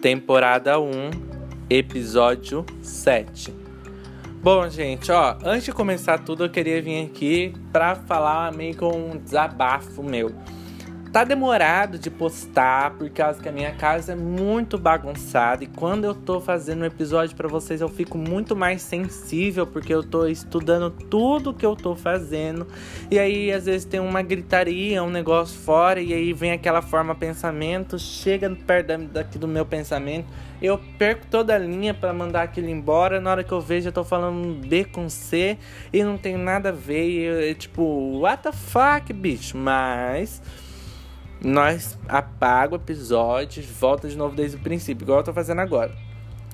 temporada 1, episódio 7. Bom, gente, ó, antes de começar tudo, eu queria vir aqui pra falar meio com um desabafo meu. Tá demorado de postar por causa que a minha casa é muito bagunçada. E quando eu tô fazendo um episódio para vocês eu fico muito mais sensível porque eu tô estudando tudo que eu tô fazendo. E aí às vezes tem uma gritaria, um negócio fora e aí vem aquela forma pensamento, chega perto daqui do meu pensamento, eu perco toda a linha para mandar aquilo embora, na hora que eu vejo eu tô falando B com C e não tem nada a ver. E eu, tipo, what the fuck, bicho, mas nós apaga o episódio, volta de novo desde o princípio, igual eu tô fazendo agora.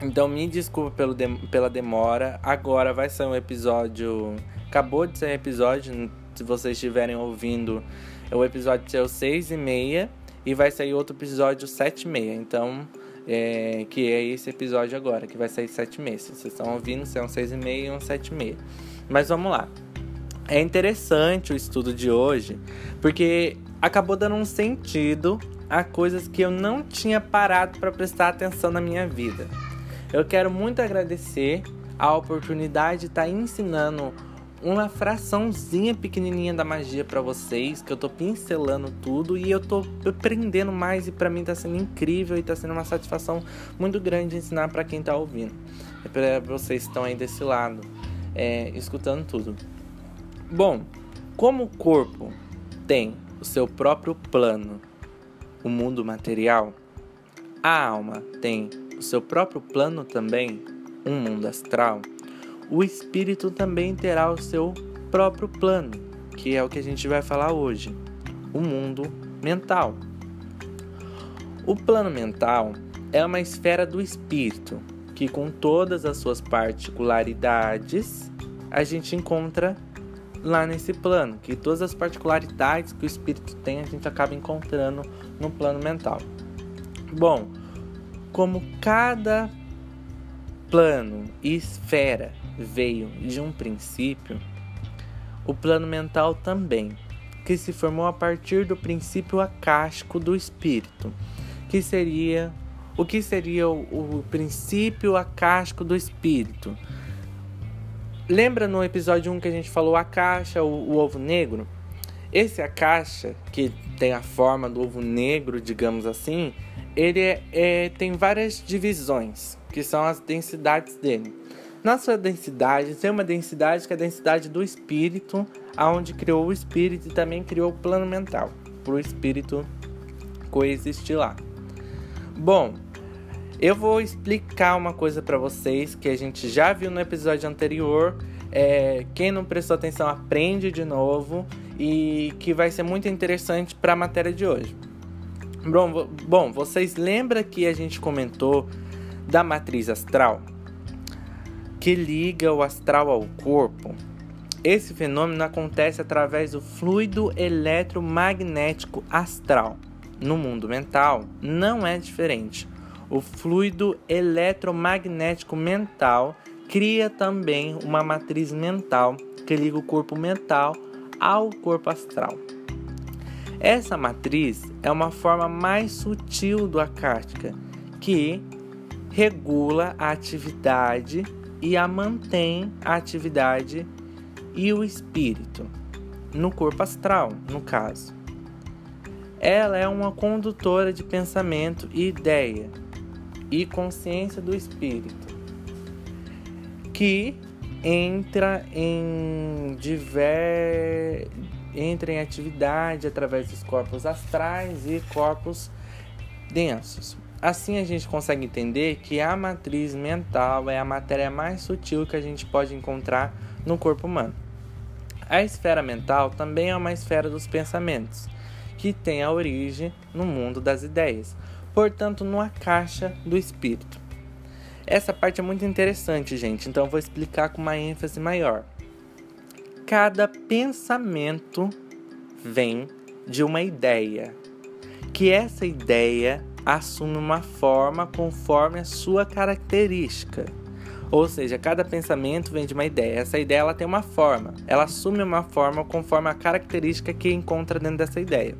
Então me desculpa pelo de, pela demora. Agora vai sair um episódio. Acabou de sair um episódio. Se vocês estiverem ouvindo, o episódio saiu 6 e meia. E vai sair outro episódio 7 e meia. Então, é, que é esse episódio agora, que vai sair 7 e meia. Se vocês estão ouvindo, são 6 e meia e um 7 e meia. Mas vamos lá. É interessante o estudo de hoje, porque acabou dando um sentido a coisas que eu não tinha parado para prestar atenção na minha vida. Eu quero muito agradecer a oportunidade de estar tá ensinando uma fraçãozinha pequenininha da magia para vocês, que eu tô pincelando tudo e eu tô aprendendo mais e para mim tá sendo incrível e tá sendo uma satisfação muito grande ensinar para quem tá ouvindo. É para vocês que estão aí desse lado, é, escutando tudo. Bom, como o corpo tem o seu próprio plano, o mundo material, a alma tem o seu próprio plano também, um mundo astral, o espírito também terá o seu próprio plano, que é o que a gente vai falar hoje, o mundo mental. O plano mental é uma esfera do espírito que, com todas as suas particularidades, a gente encontra lá nesse plano, que todas as particularidades que o espírito tem a gente acaba encontrando no plano mental. Bom, como cada plano e esfera veio de um princípio, o plano mental também, que se formou a partir do princípio acástico do espírito, que seria o que seria o, o princípio acástico do espírito? Lembra no episódio 1 que a gente falou a caixa, o, o ovo negro? Esse a caixa, que tem a forma do ovo negro, digamos assim, ele é, é, tem várias divisões, que são as densidades dele. Na sua densidade, tem uma densidade que é a densidade do espírito, aonde criou o espírito e também criou o plano mental, para o espírito coexistir lá. Bom, eu vou explicar uma coisa para vocês que a gente já viu no episódio anterior. É, quem não prestou atenção aprende de novo e que vai ser muito interessante para a matéria de hoje. Bom, bom, vocês lembram que a gente comentou da matriz astral que liga o astral ao corpo? Esse fenômeno acontece através do fluido eletromagnético astral. No mundo mental, não é diferente. O fluido eletromagnético mental cria também uma matriz mental que liga o corpo mental ao corpo astral. Essa matriz é uma forma mais sutil do acástica que regula a atividade e a mantém a atividade e o espírito no corpo astral, no caso. Ela é uma condutora de pensamento e ideia e consciência do espírito, que entra em diver... entra em atividade através dos corpos astrais e corpos densos. Assim a gente consegue entender que a matriz mental é a matéria mais sutil que a gente pode encontrar no corpo humano. A esfera mental também é uma esfera dos pensamentos, que tem a origem no mundo das ideias, portanto, numa caixa do espírito. Essa parte é muito interessante, gente, então vou explicar com uma ênfase maior. Cada pensamento vem de uma ideia, que essa ideia assume uma forma conforme a sua característica. Ou seja, cada pensamento vem de uma ideia. Essa ideia ela tem uma forma. Ela assume uma forma conforme a característica que encontra dentro dessa ideia.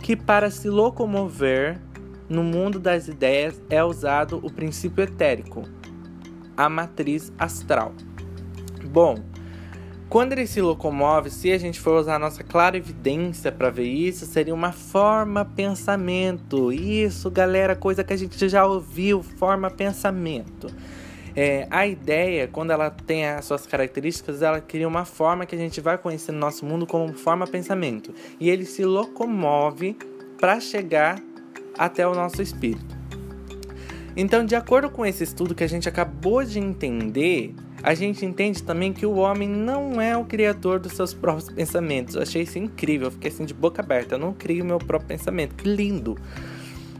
Que para se locomover no mundo das ideias é usado o princípio etérico, a matriz astral. Bom, quando ele se locomove, se a gente for usar a nossa clara evidência para ver isso, seria uma forma pensamento. Isso, galera, coisa que a gente já ouviu, forma pensamento. É, a ideia, quando ela tem as suas características, ela cria uma forma que a gente vai conhecer no nosso mundo como forma pensamento. E ele se locomove para chegar até o nosso espírito. Então, de acordo com esse estudo que a gente acabou de entender, a gente entende também que o homem não é o criador dos seus próprios pensamentos. Eu achei isso incrível, eu fiquei assim de boca aberta. Eu não crio meu próprio pensamento. Que lindo!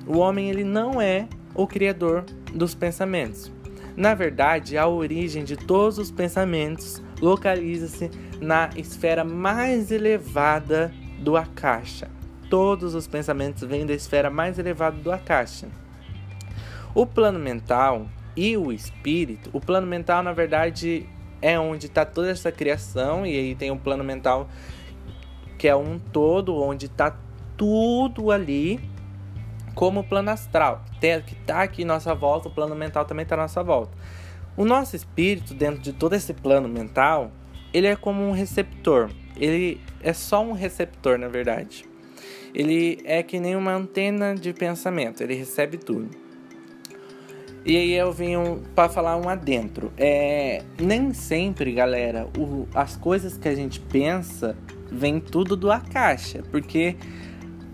O homem ele não é o criador dos pensamentos. Na verdade, a origem de todos os pensamentos localiza-se na esfera mais elevada do Akasha. Todos os pensamentos vêm da esfera mais elevada do Akasha. O plano mental e o espírito, o plano mental, na verdade, é onde está toda essa criação, e aí tem o plano mental que é um todo, onde está tudo ali, como o plano astral, que está aqui à nossa volta, o plano mental também está à nossa volta. O nosso espírito, dentro de todo esse plano mental, ele é como um receptor. Ele é só um receptor, na verdade. Ele é que nem uma antena de pensamento, ele recebe tudo. E aí eu vim para falar um adentro. É, nem sempre, galera, o, as coisas que a gente pensa vem tudo do Akasha, porque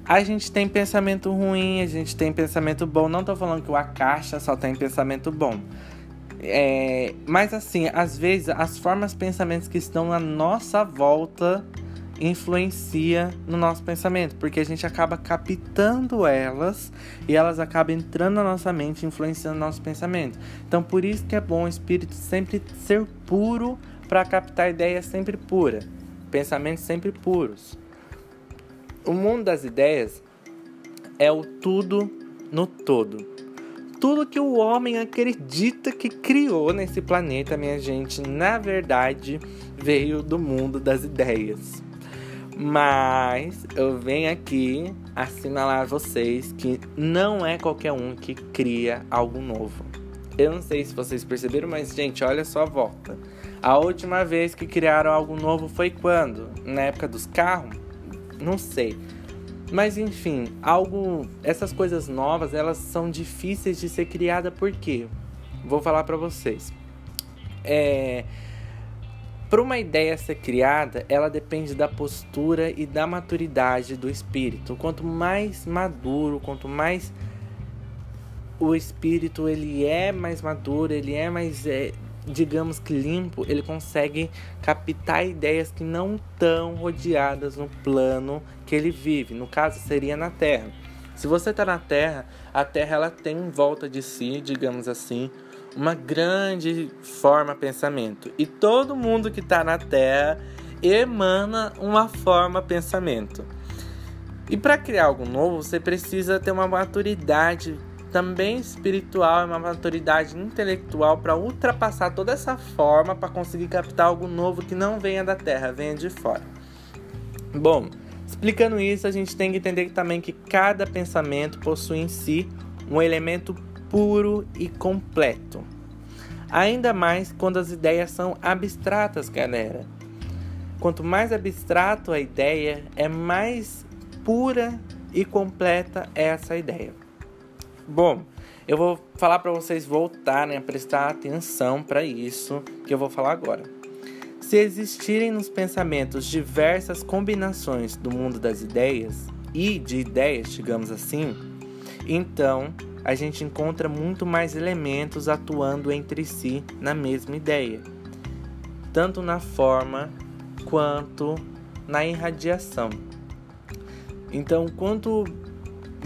a gente tem pensamento ruim, a gente tem pensamento bom. Não tô falando que o Akasha só tem pensamento bom. É, mas assim, às vezes as formas pensamentos que estão à nossa volta influencia no nosso pensamento, porque a gente acaba captando elas e elas acabam entrando na nossa mente, influenciando nosso pensamento. Então, por isso que é bom o espírito sempre ser puro para captar ideias sempre puras, pensamentos sempre puros. O mundo das ideias é o tudo no todo. Tudo que o homem acredita que criou nesse planeta, minha gente, na verdade veio do mundo das ideias. Mas eu venho aqui assinalar a vocês que não é qualquer um que cria algo novo. Eu não sei se vocês perceberam, mas gente, olha só a volta. A última vez que criaram algo novo foi quando? Na época dos carros? Não sei. Mas enfim, algo, essas coisas novas, elas são difíceis de ser criadas por quê? Vou falar para vocês. É, para uma ideia ser criada, ela depende da postura e da maturidade do espírito. Quanto mais maduro, quanto mais o espírito ele é mais maduro, ele é mais, é, digamos que limpo, ele consegue captar ideias que não estão rodeadas no plano que ele vive. No caso, seria na Terra. Se você está na Terra, a Terra ela tem em volta de si, digamos assim, uma grande forma pensamento. E todo mundo que está na Terra emana uma forma pensamento. E para criar algo novo, você precisa ter uma maturidade também espiritual, uma maturidade intelectual para ultrapassar toda essa forma para conseguir captar algo novo que não venha da Terra, venha de fora. Bom, explicando isso, a gente tem que entender também que cada pensamento possui em si um elemento puro e completo. Ainda mais quando as ideias são abstratas, galera. Quanto mais abstrato a ideia, é mais pura e completa essa ideia. Bom, eu vou falar para vocês voltarem a prestar atenção para isso que eu vou falar agora. Se existirem nos pensamentos diversas combinações do mundo das ideias e de ideias, digamos assim, então a gente encontra muito mais elementos atuando entre si na mesma ideia, tanto na forma quanto na irradiação. Então, quanto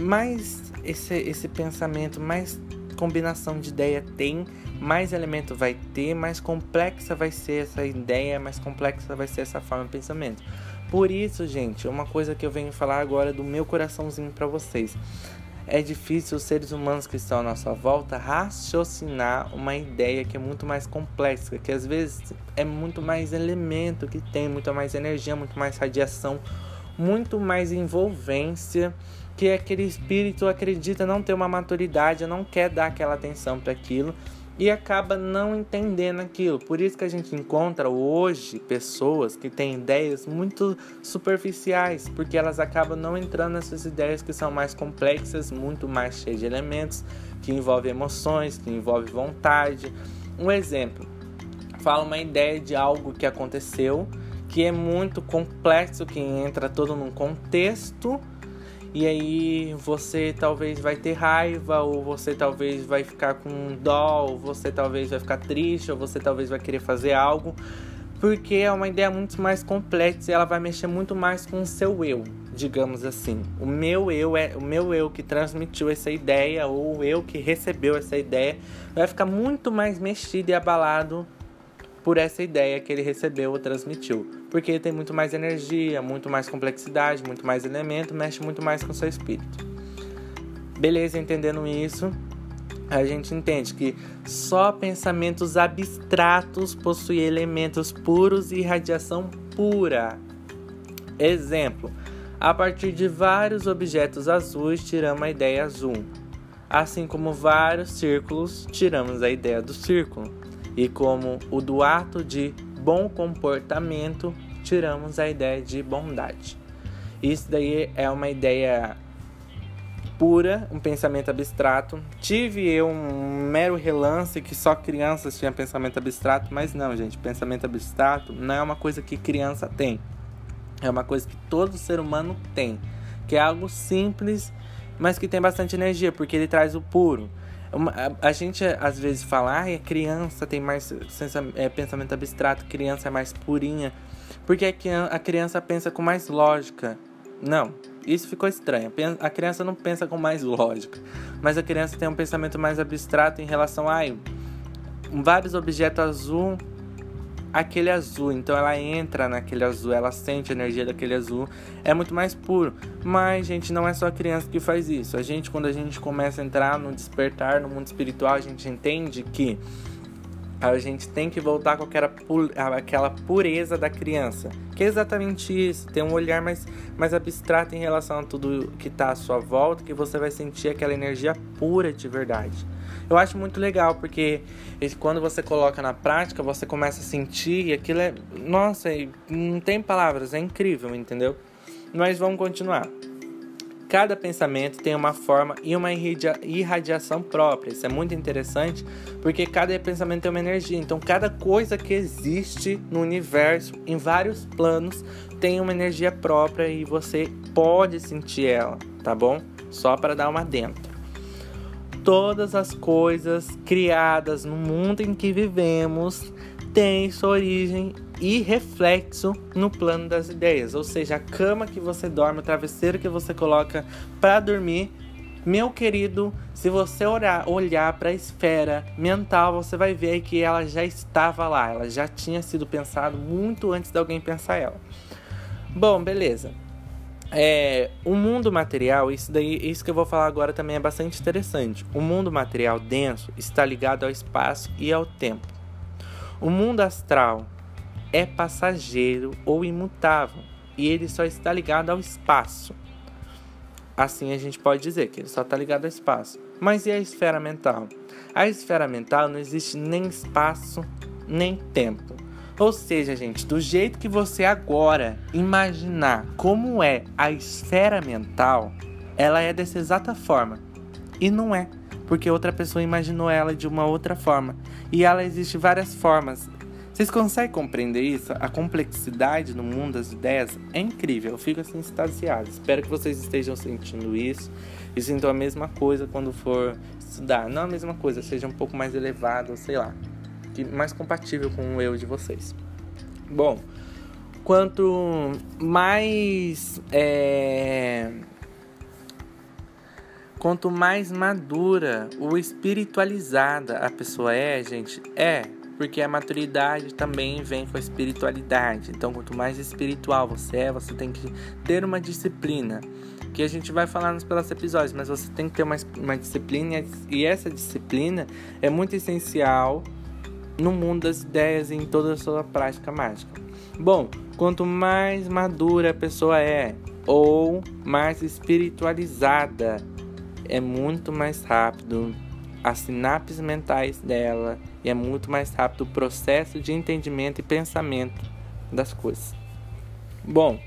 mais esse, esse pensamento, mais combinação de ideia tem, mais elemento vai ter, mais complexa vai ser essa ideia, mais complexa vai ser essa forma de pensamento. Por isso, gente, uma coisa que eu venho falar agora do meu coraçãozinho para vocês. É difícil os seres humanos que estão à nossa volta raciocinar uma ideia que é muito mais complexa, que às vezes é muito mais elemento que tem, muito mais energia, muito mais radiação, muito mais envolvência que aquele espírito acredita não ter uma maturidade, não quer dar aquela atenção para aquilo e acaba não entendendo aquilo. Por isso que a gente encontra hoje pessoas que têm ideias muito superficiais, porque elas acabam não entrando nessas ideias que são mais complexas, muito mais cheias de elementos, que envolvem emoções, que envolvem vontade. Um exemplo, fala uma ideia de algo que aconteceu, que é muito complexo, que entra todo num contexto e aí você talvez vai ter raiva, ou você talvez vai ficar com dó, ou você talvez vai ficar triste, ou você talvez vai querer fazer algo, porque é uma ideia muito mais complexa e ela vai mexer muito mais com o seu eu, digamos assim. O meu eu é o meu eu que transmitiu essa ideia ou o eu que recebeu essa ideia vai ficar muito mais mexido e abalado por essa ideia que ele recebeu ou transmitiu. Porque tem muito mais energia, muito mais complexidade, muito mais elemento, mexe muito mais com o seu espírito. Beleza, entendendo isso, a gente entende que só pensamentos abstratos possuem elementos puros e radiação pura. Exemplo: a partir de vários objetos azuis, tiramos a ideia azul. Assim como vários círculos, tiramos a ideia do círculo e como o do ato de bom comportamento, tiramos a ideia de bondade. Isso daí é uma ideia pura, um pensamento abstrato. Tive eu um mero relance que só crianças tinham pensamento abstrato, mas não, gente, pensamento abstrato não é uma coisa que criança tem. É uma coisa que todo ser humano tem, que é algo simples, mas que tem bastante energia, porque ele traz o puro. A, gente às vezes fala, ah, criança tem mais é, pensamento abstrato, criança é mais purinha. Porque a, criança pensa com mais lógica. Não, isso ficou estranho. A criança não pensa com mais lógica. Mas a criança tem um pensamento mais abstrato em relação a vários objetos azul aquele azul. Então ela entra naquele azul, ela sente a energia daquele azul. É muito mais puro. Mas, gente, não é só a criança que faz isso. A gente, quando a gente começa a entrar no despertar, no mundo espiritual, a gente entende que a gente tem que voltar com aquela, aquela pureza da criança. Que é exatamente isso, ter um olhar mais, mais abstrato em relação a tudo que está à sua volta, que você vai sentir aquela energia pura de verdade. Eu acho muito legal, porque quando você coloca na prática, você começa a sentir e aquilo é. Nossa, não tem palavras, é incrível, entendeu? Mas vamos continuar. Cada pensamento tem uma forma e uma irradiação própria. Isso é muito interessante porque cada pensamento tem uma energia. Então, cada coisa que existe no universo, em vários planos, tem uma energia própria e você pode sentir ela, tá bom? Só para dar uma dentro todas as coisas criadas no mundo em que vivemos têm sua origem e reflexo no plano das ideias, ou seja, a cama que você dorme, o travesseiro que você coloca para dormir. Meu querido, se você olhar, olhar para a esfera mental, você vai ver que ela já estava lá, ela já tinha sido pensada muito antes de alguém pensar ela. Bom, beleza. É, o mundo material, isso daí, isso que eu vou falar agora também é bastante interessante. O mundo material denso está ligado ao espaço e ao tempo. O mundo astral é passageiro ou imutável e ele só está ligado ao espaço. Assim a gente pode dizer que ele só está ligado ao espaço. Mas e a esfera mental? A esfera mental não existe nem espaço nem tempo. Ou seja, gente, do jeito que você agora imaginar como é a esfera mental, ela é dessa exata forma. E não é, porque outra pessoa imaginou ela de uma outra forma. E ela existe várias formas. Vocês conseguem compreender isso? A complexidade no mundo das ideias é incrível. Eu fico assim extasiado. Espero que vocês estejam sentindo isso e sintam a mesma coisa quando for estudar. Não a mesma coisa, seja um pouco mais elevado, sei lá mais compatível com o eu de vocês. Bom, quanto mais é, quanto mais madura ou espiritualizada a pessoa é, gente, é porque a maturidade também vem com a espiritualidade. Então, quanto mais espiritual você é, você tem que ter uma disciplina. Que a gente vai falar nos próximos episódios, mas você tem que ter uma, uma disciplina, e essa disciplina é muito essencial no mundo das ideias e em toda a sua prática mágica. Bom, quanto mais madura a pessoa é, ou mais espiritualizada. É muito mais rápido as sinapses mentais dela e é muito mais rápido o processo de entendimento e pensamento das coisas. Bom,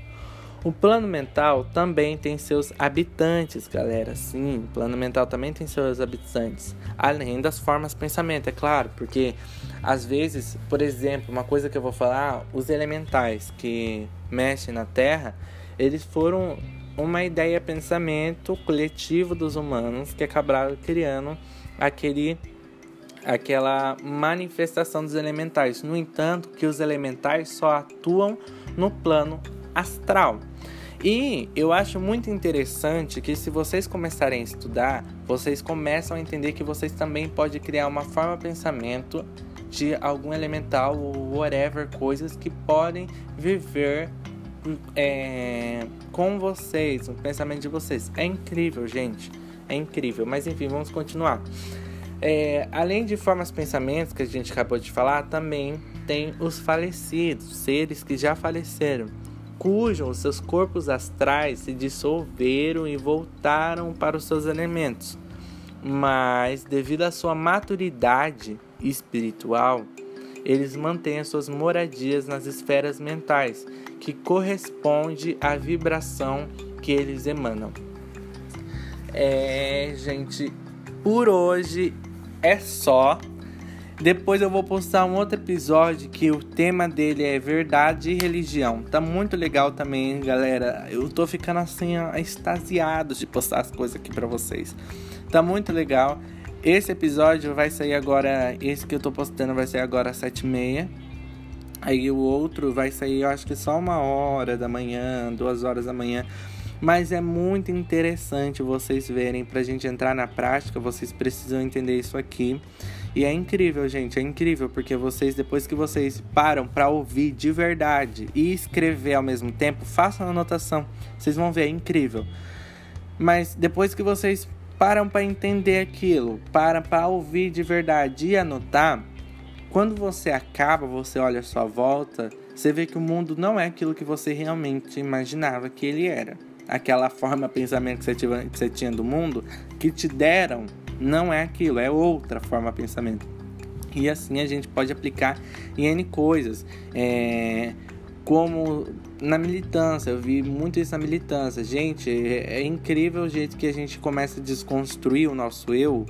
o plano mental também tem seus habitantes, galera. Sim, o plano mental também tem seus habitantes. Além das formas de pensamento, é claro, porque às vezes, por exemplo, uma coisa que eu vou falar, os elementais que mexem na Terra, eles foram uma ideia pensamento coletivo dos humanos que acabaram criando aquele aquela manifestação dos elementais. No entanto, que os elementais só atuam no plano astral. E eu acho muito interessante que se vocês começarem a estudar, vocês começam a entender que vocês também podem criar uma forma de pensamento de algum elemental ou whatever, coisas que podem viver é, com vocês, o pensamento de vocês. É incrível, gente. É incrível. Mas enfim, vamos continuar. É, além de formas pensamentos que a gente acabou de falar, também tem os falecidos, seres que já faleceram cujos seus corpos astrais se dissolveram e voltaram para os seus elementos. Mas, devido à sua maturidade espiritual, eles mantêm as suas moradias nas esferas mentais, que corresponde à vibração que eles emanam. É, gente, por hoje é só. Depois eu vou postar um outro episódio que o tema dele é verdade e religião. Tá muito legal também, galera. Eu tô ficando assim, ó, extasiado de postar as coisas aqui para vocês. Tá muito legal. Esse episódio vai sair agora, esse que eu tô postando vai sair agora às 7h30. Aí o outro vai sair, eu acho que só uma hora da manhã, duas horas da manhã. Mas é muito interessante vocês verem. Pra gente entrar na prática, vocês precisam entender isso aqui. E é incrível, gente, é incrível porque vocês depois que vocês param para ouvir de verdade e escrever ao mesmo tempo, façam anotação. Vocês vão ver, é incrível. Mas depois que vocês param para entender aquilo, param para ouvir de verdade e anotar, quando você acaba, você olha a sua volta, você vê que o mundo não é aquilo que você realmente imaginava que ele era. Aquela forma pensamento que você, tinha, que você tinha do mundo, que te deram não é aquilo, é outra forma pensamento. E assim a gente pode aplicar em N coisas. É, como na militância, eu vi muito isso na militância. Gente, é, é, incrível o jeito que a gente começa a desconstruir o nosso eu.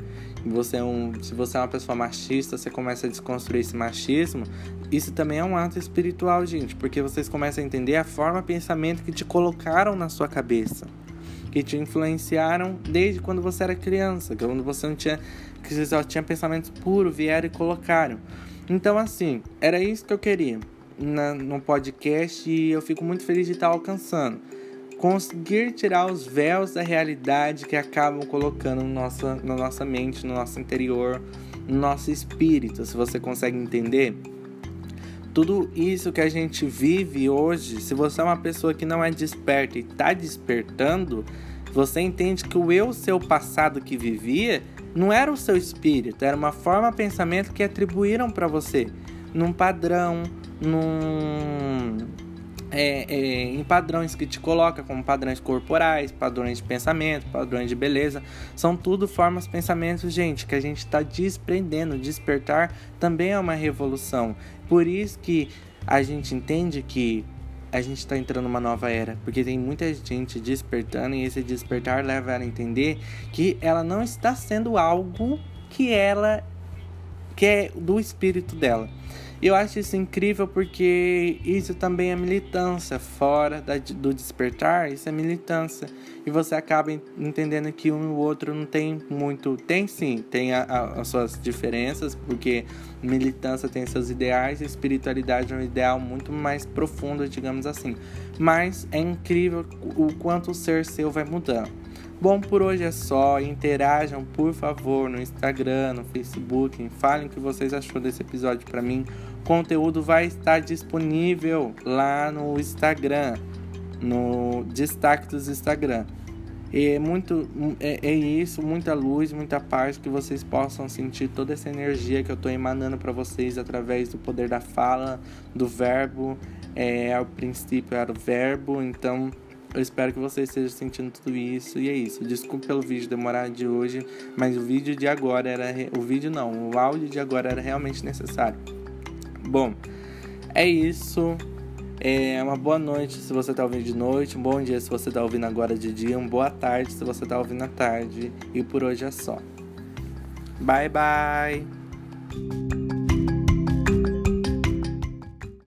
Você é um, se você é uma pessoa machista, você começa a desconstruir esse machismo. Isso também é um ato espiritual, gente, porque vocês começam a entender a forma pensamento que te colocaram na sua cabeça que te influenciaram desde quando você era criança, quando você não tinha, que você só tinha pensamentos puros, vieram e colocaram. Então, assim, era isso que eu queria na, no podcast e eu fico muito feliz de estar alcançando. Conseguir tirar os véus da realidade que acabam colocando no nossa, na nossa mente, no nosso interior, no nosso espírito. Se você consegue entender, tudo isso que a gente vive hoje, se você é uma pessoa que não é desperta e está despertando, você entende que o eu seu passado que vivia não era o seu espírito, era uma forma de pensamento que atribuíram para você, num padrão, num é, é, em padrões que te coloca, como padrões corporais, padrões de pensamento, padrões de beleza. São tudo formas de pensamento, gente, que a gente está desprendendo. Despertar também é uma revolução. Por isso que a gente entende que a gente está entrando numa nova era, porque tem muita gente despertando e esse despertar leva ela a entender que ela não está sendo algo que ela que é do espírito dela. Eu acho isso incrível porque isso também é militância. Fora da, do despertar, isso é militância. E você acaba entendendo que um e o outro não tem muito. Tem sim, tem a, a, as suas diferenças, porque militância tem seus ideais e espiritualidade é um ideal muito mais profundo, digamos assim. Mas é incrível o quanto o ser seu vai mudando. Bom, por hoje é só. Interajam, por favor, no Instagram, no Facebook. Falem o que vocês achou desse episódio para mim. O conteúdo vai estar disponível lá no Instagram, no destaque dos Instagram. É muito é, é, isso, muita luz, muita paz que vocês possam sentir toda essa energia que eu estou emanando para vocês através do poder da fala, do verbo. É, ao princípio era o verbo, então Eu espero que você esteja sentindo tudo isso. E é isso. Desculpe pelo vídeo demorar de hoje, mas o vídeo de agora era. O vídeo não, o áudio de agora era realmente necessário. Bom, é isso. É uma boa noite se você está ouvindo de noite, um bom dia se você está ouvindo agora de dia, uma boa tarde se você está ouvindo à tarde. E por hoje é só. Bye bye!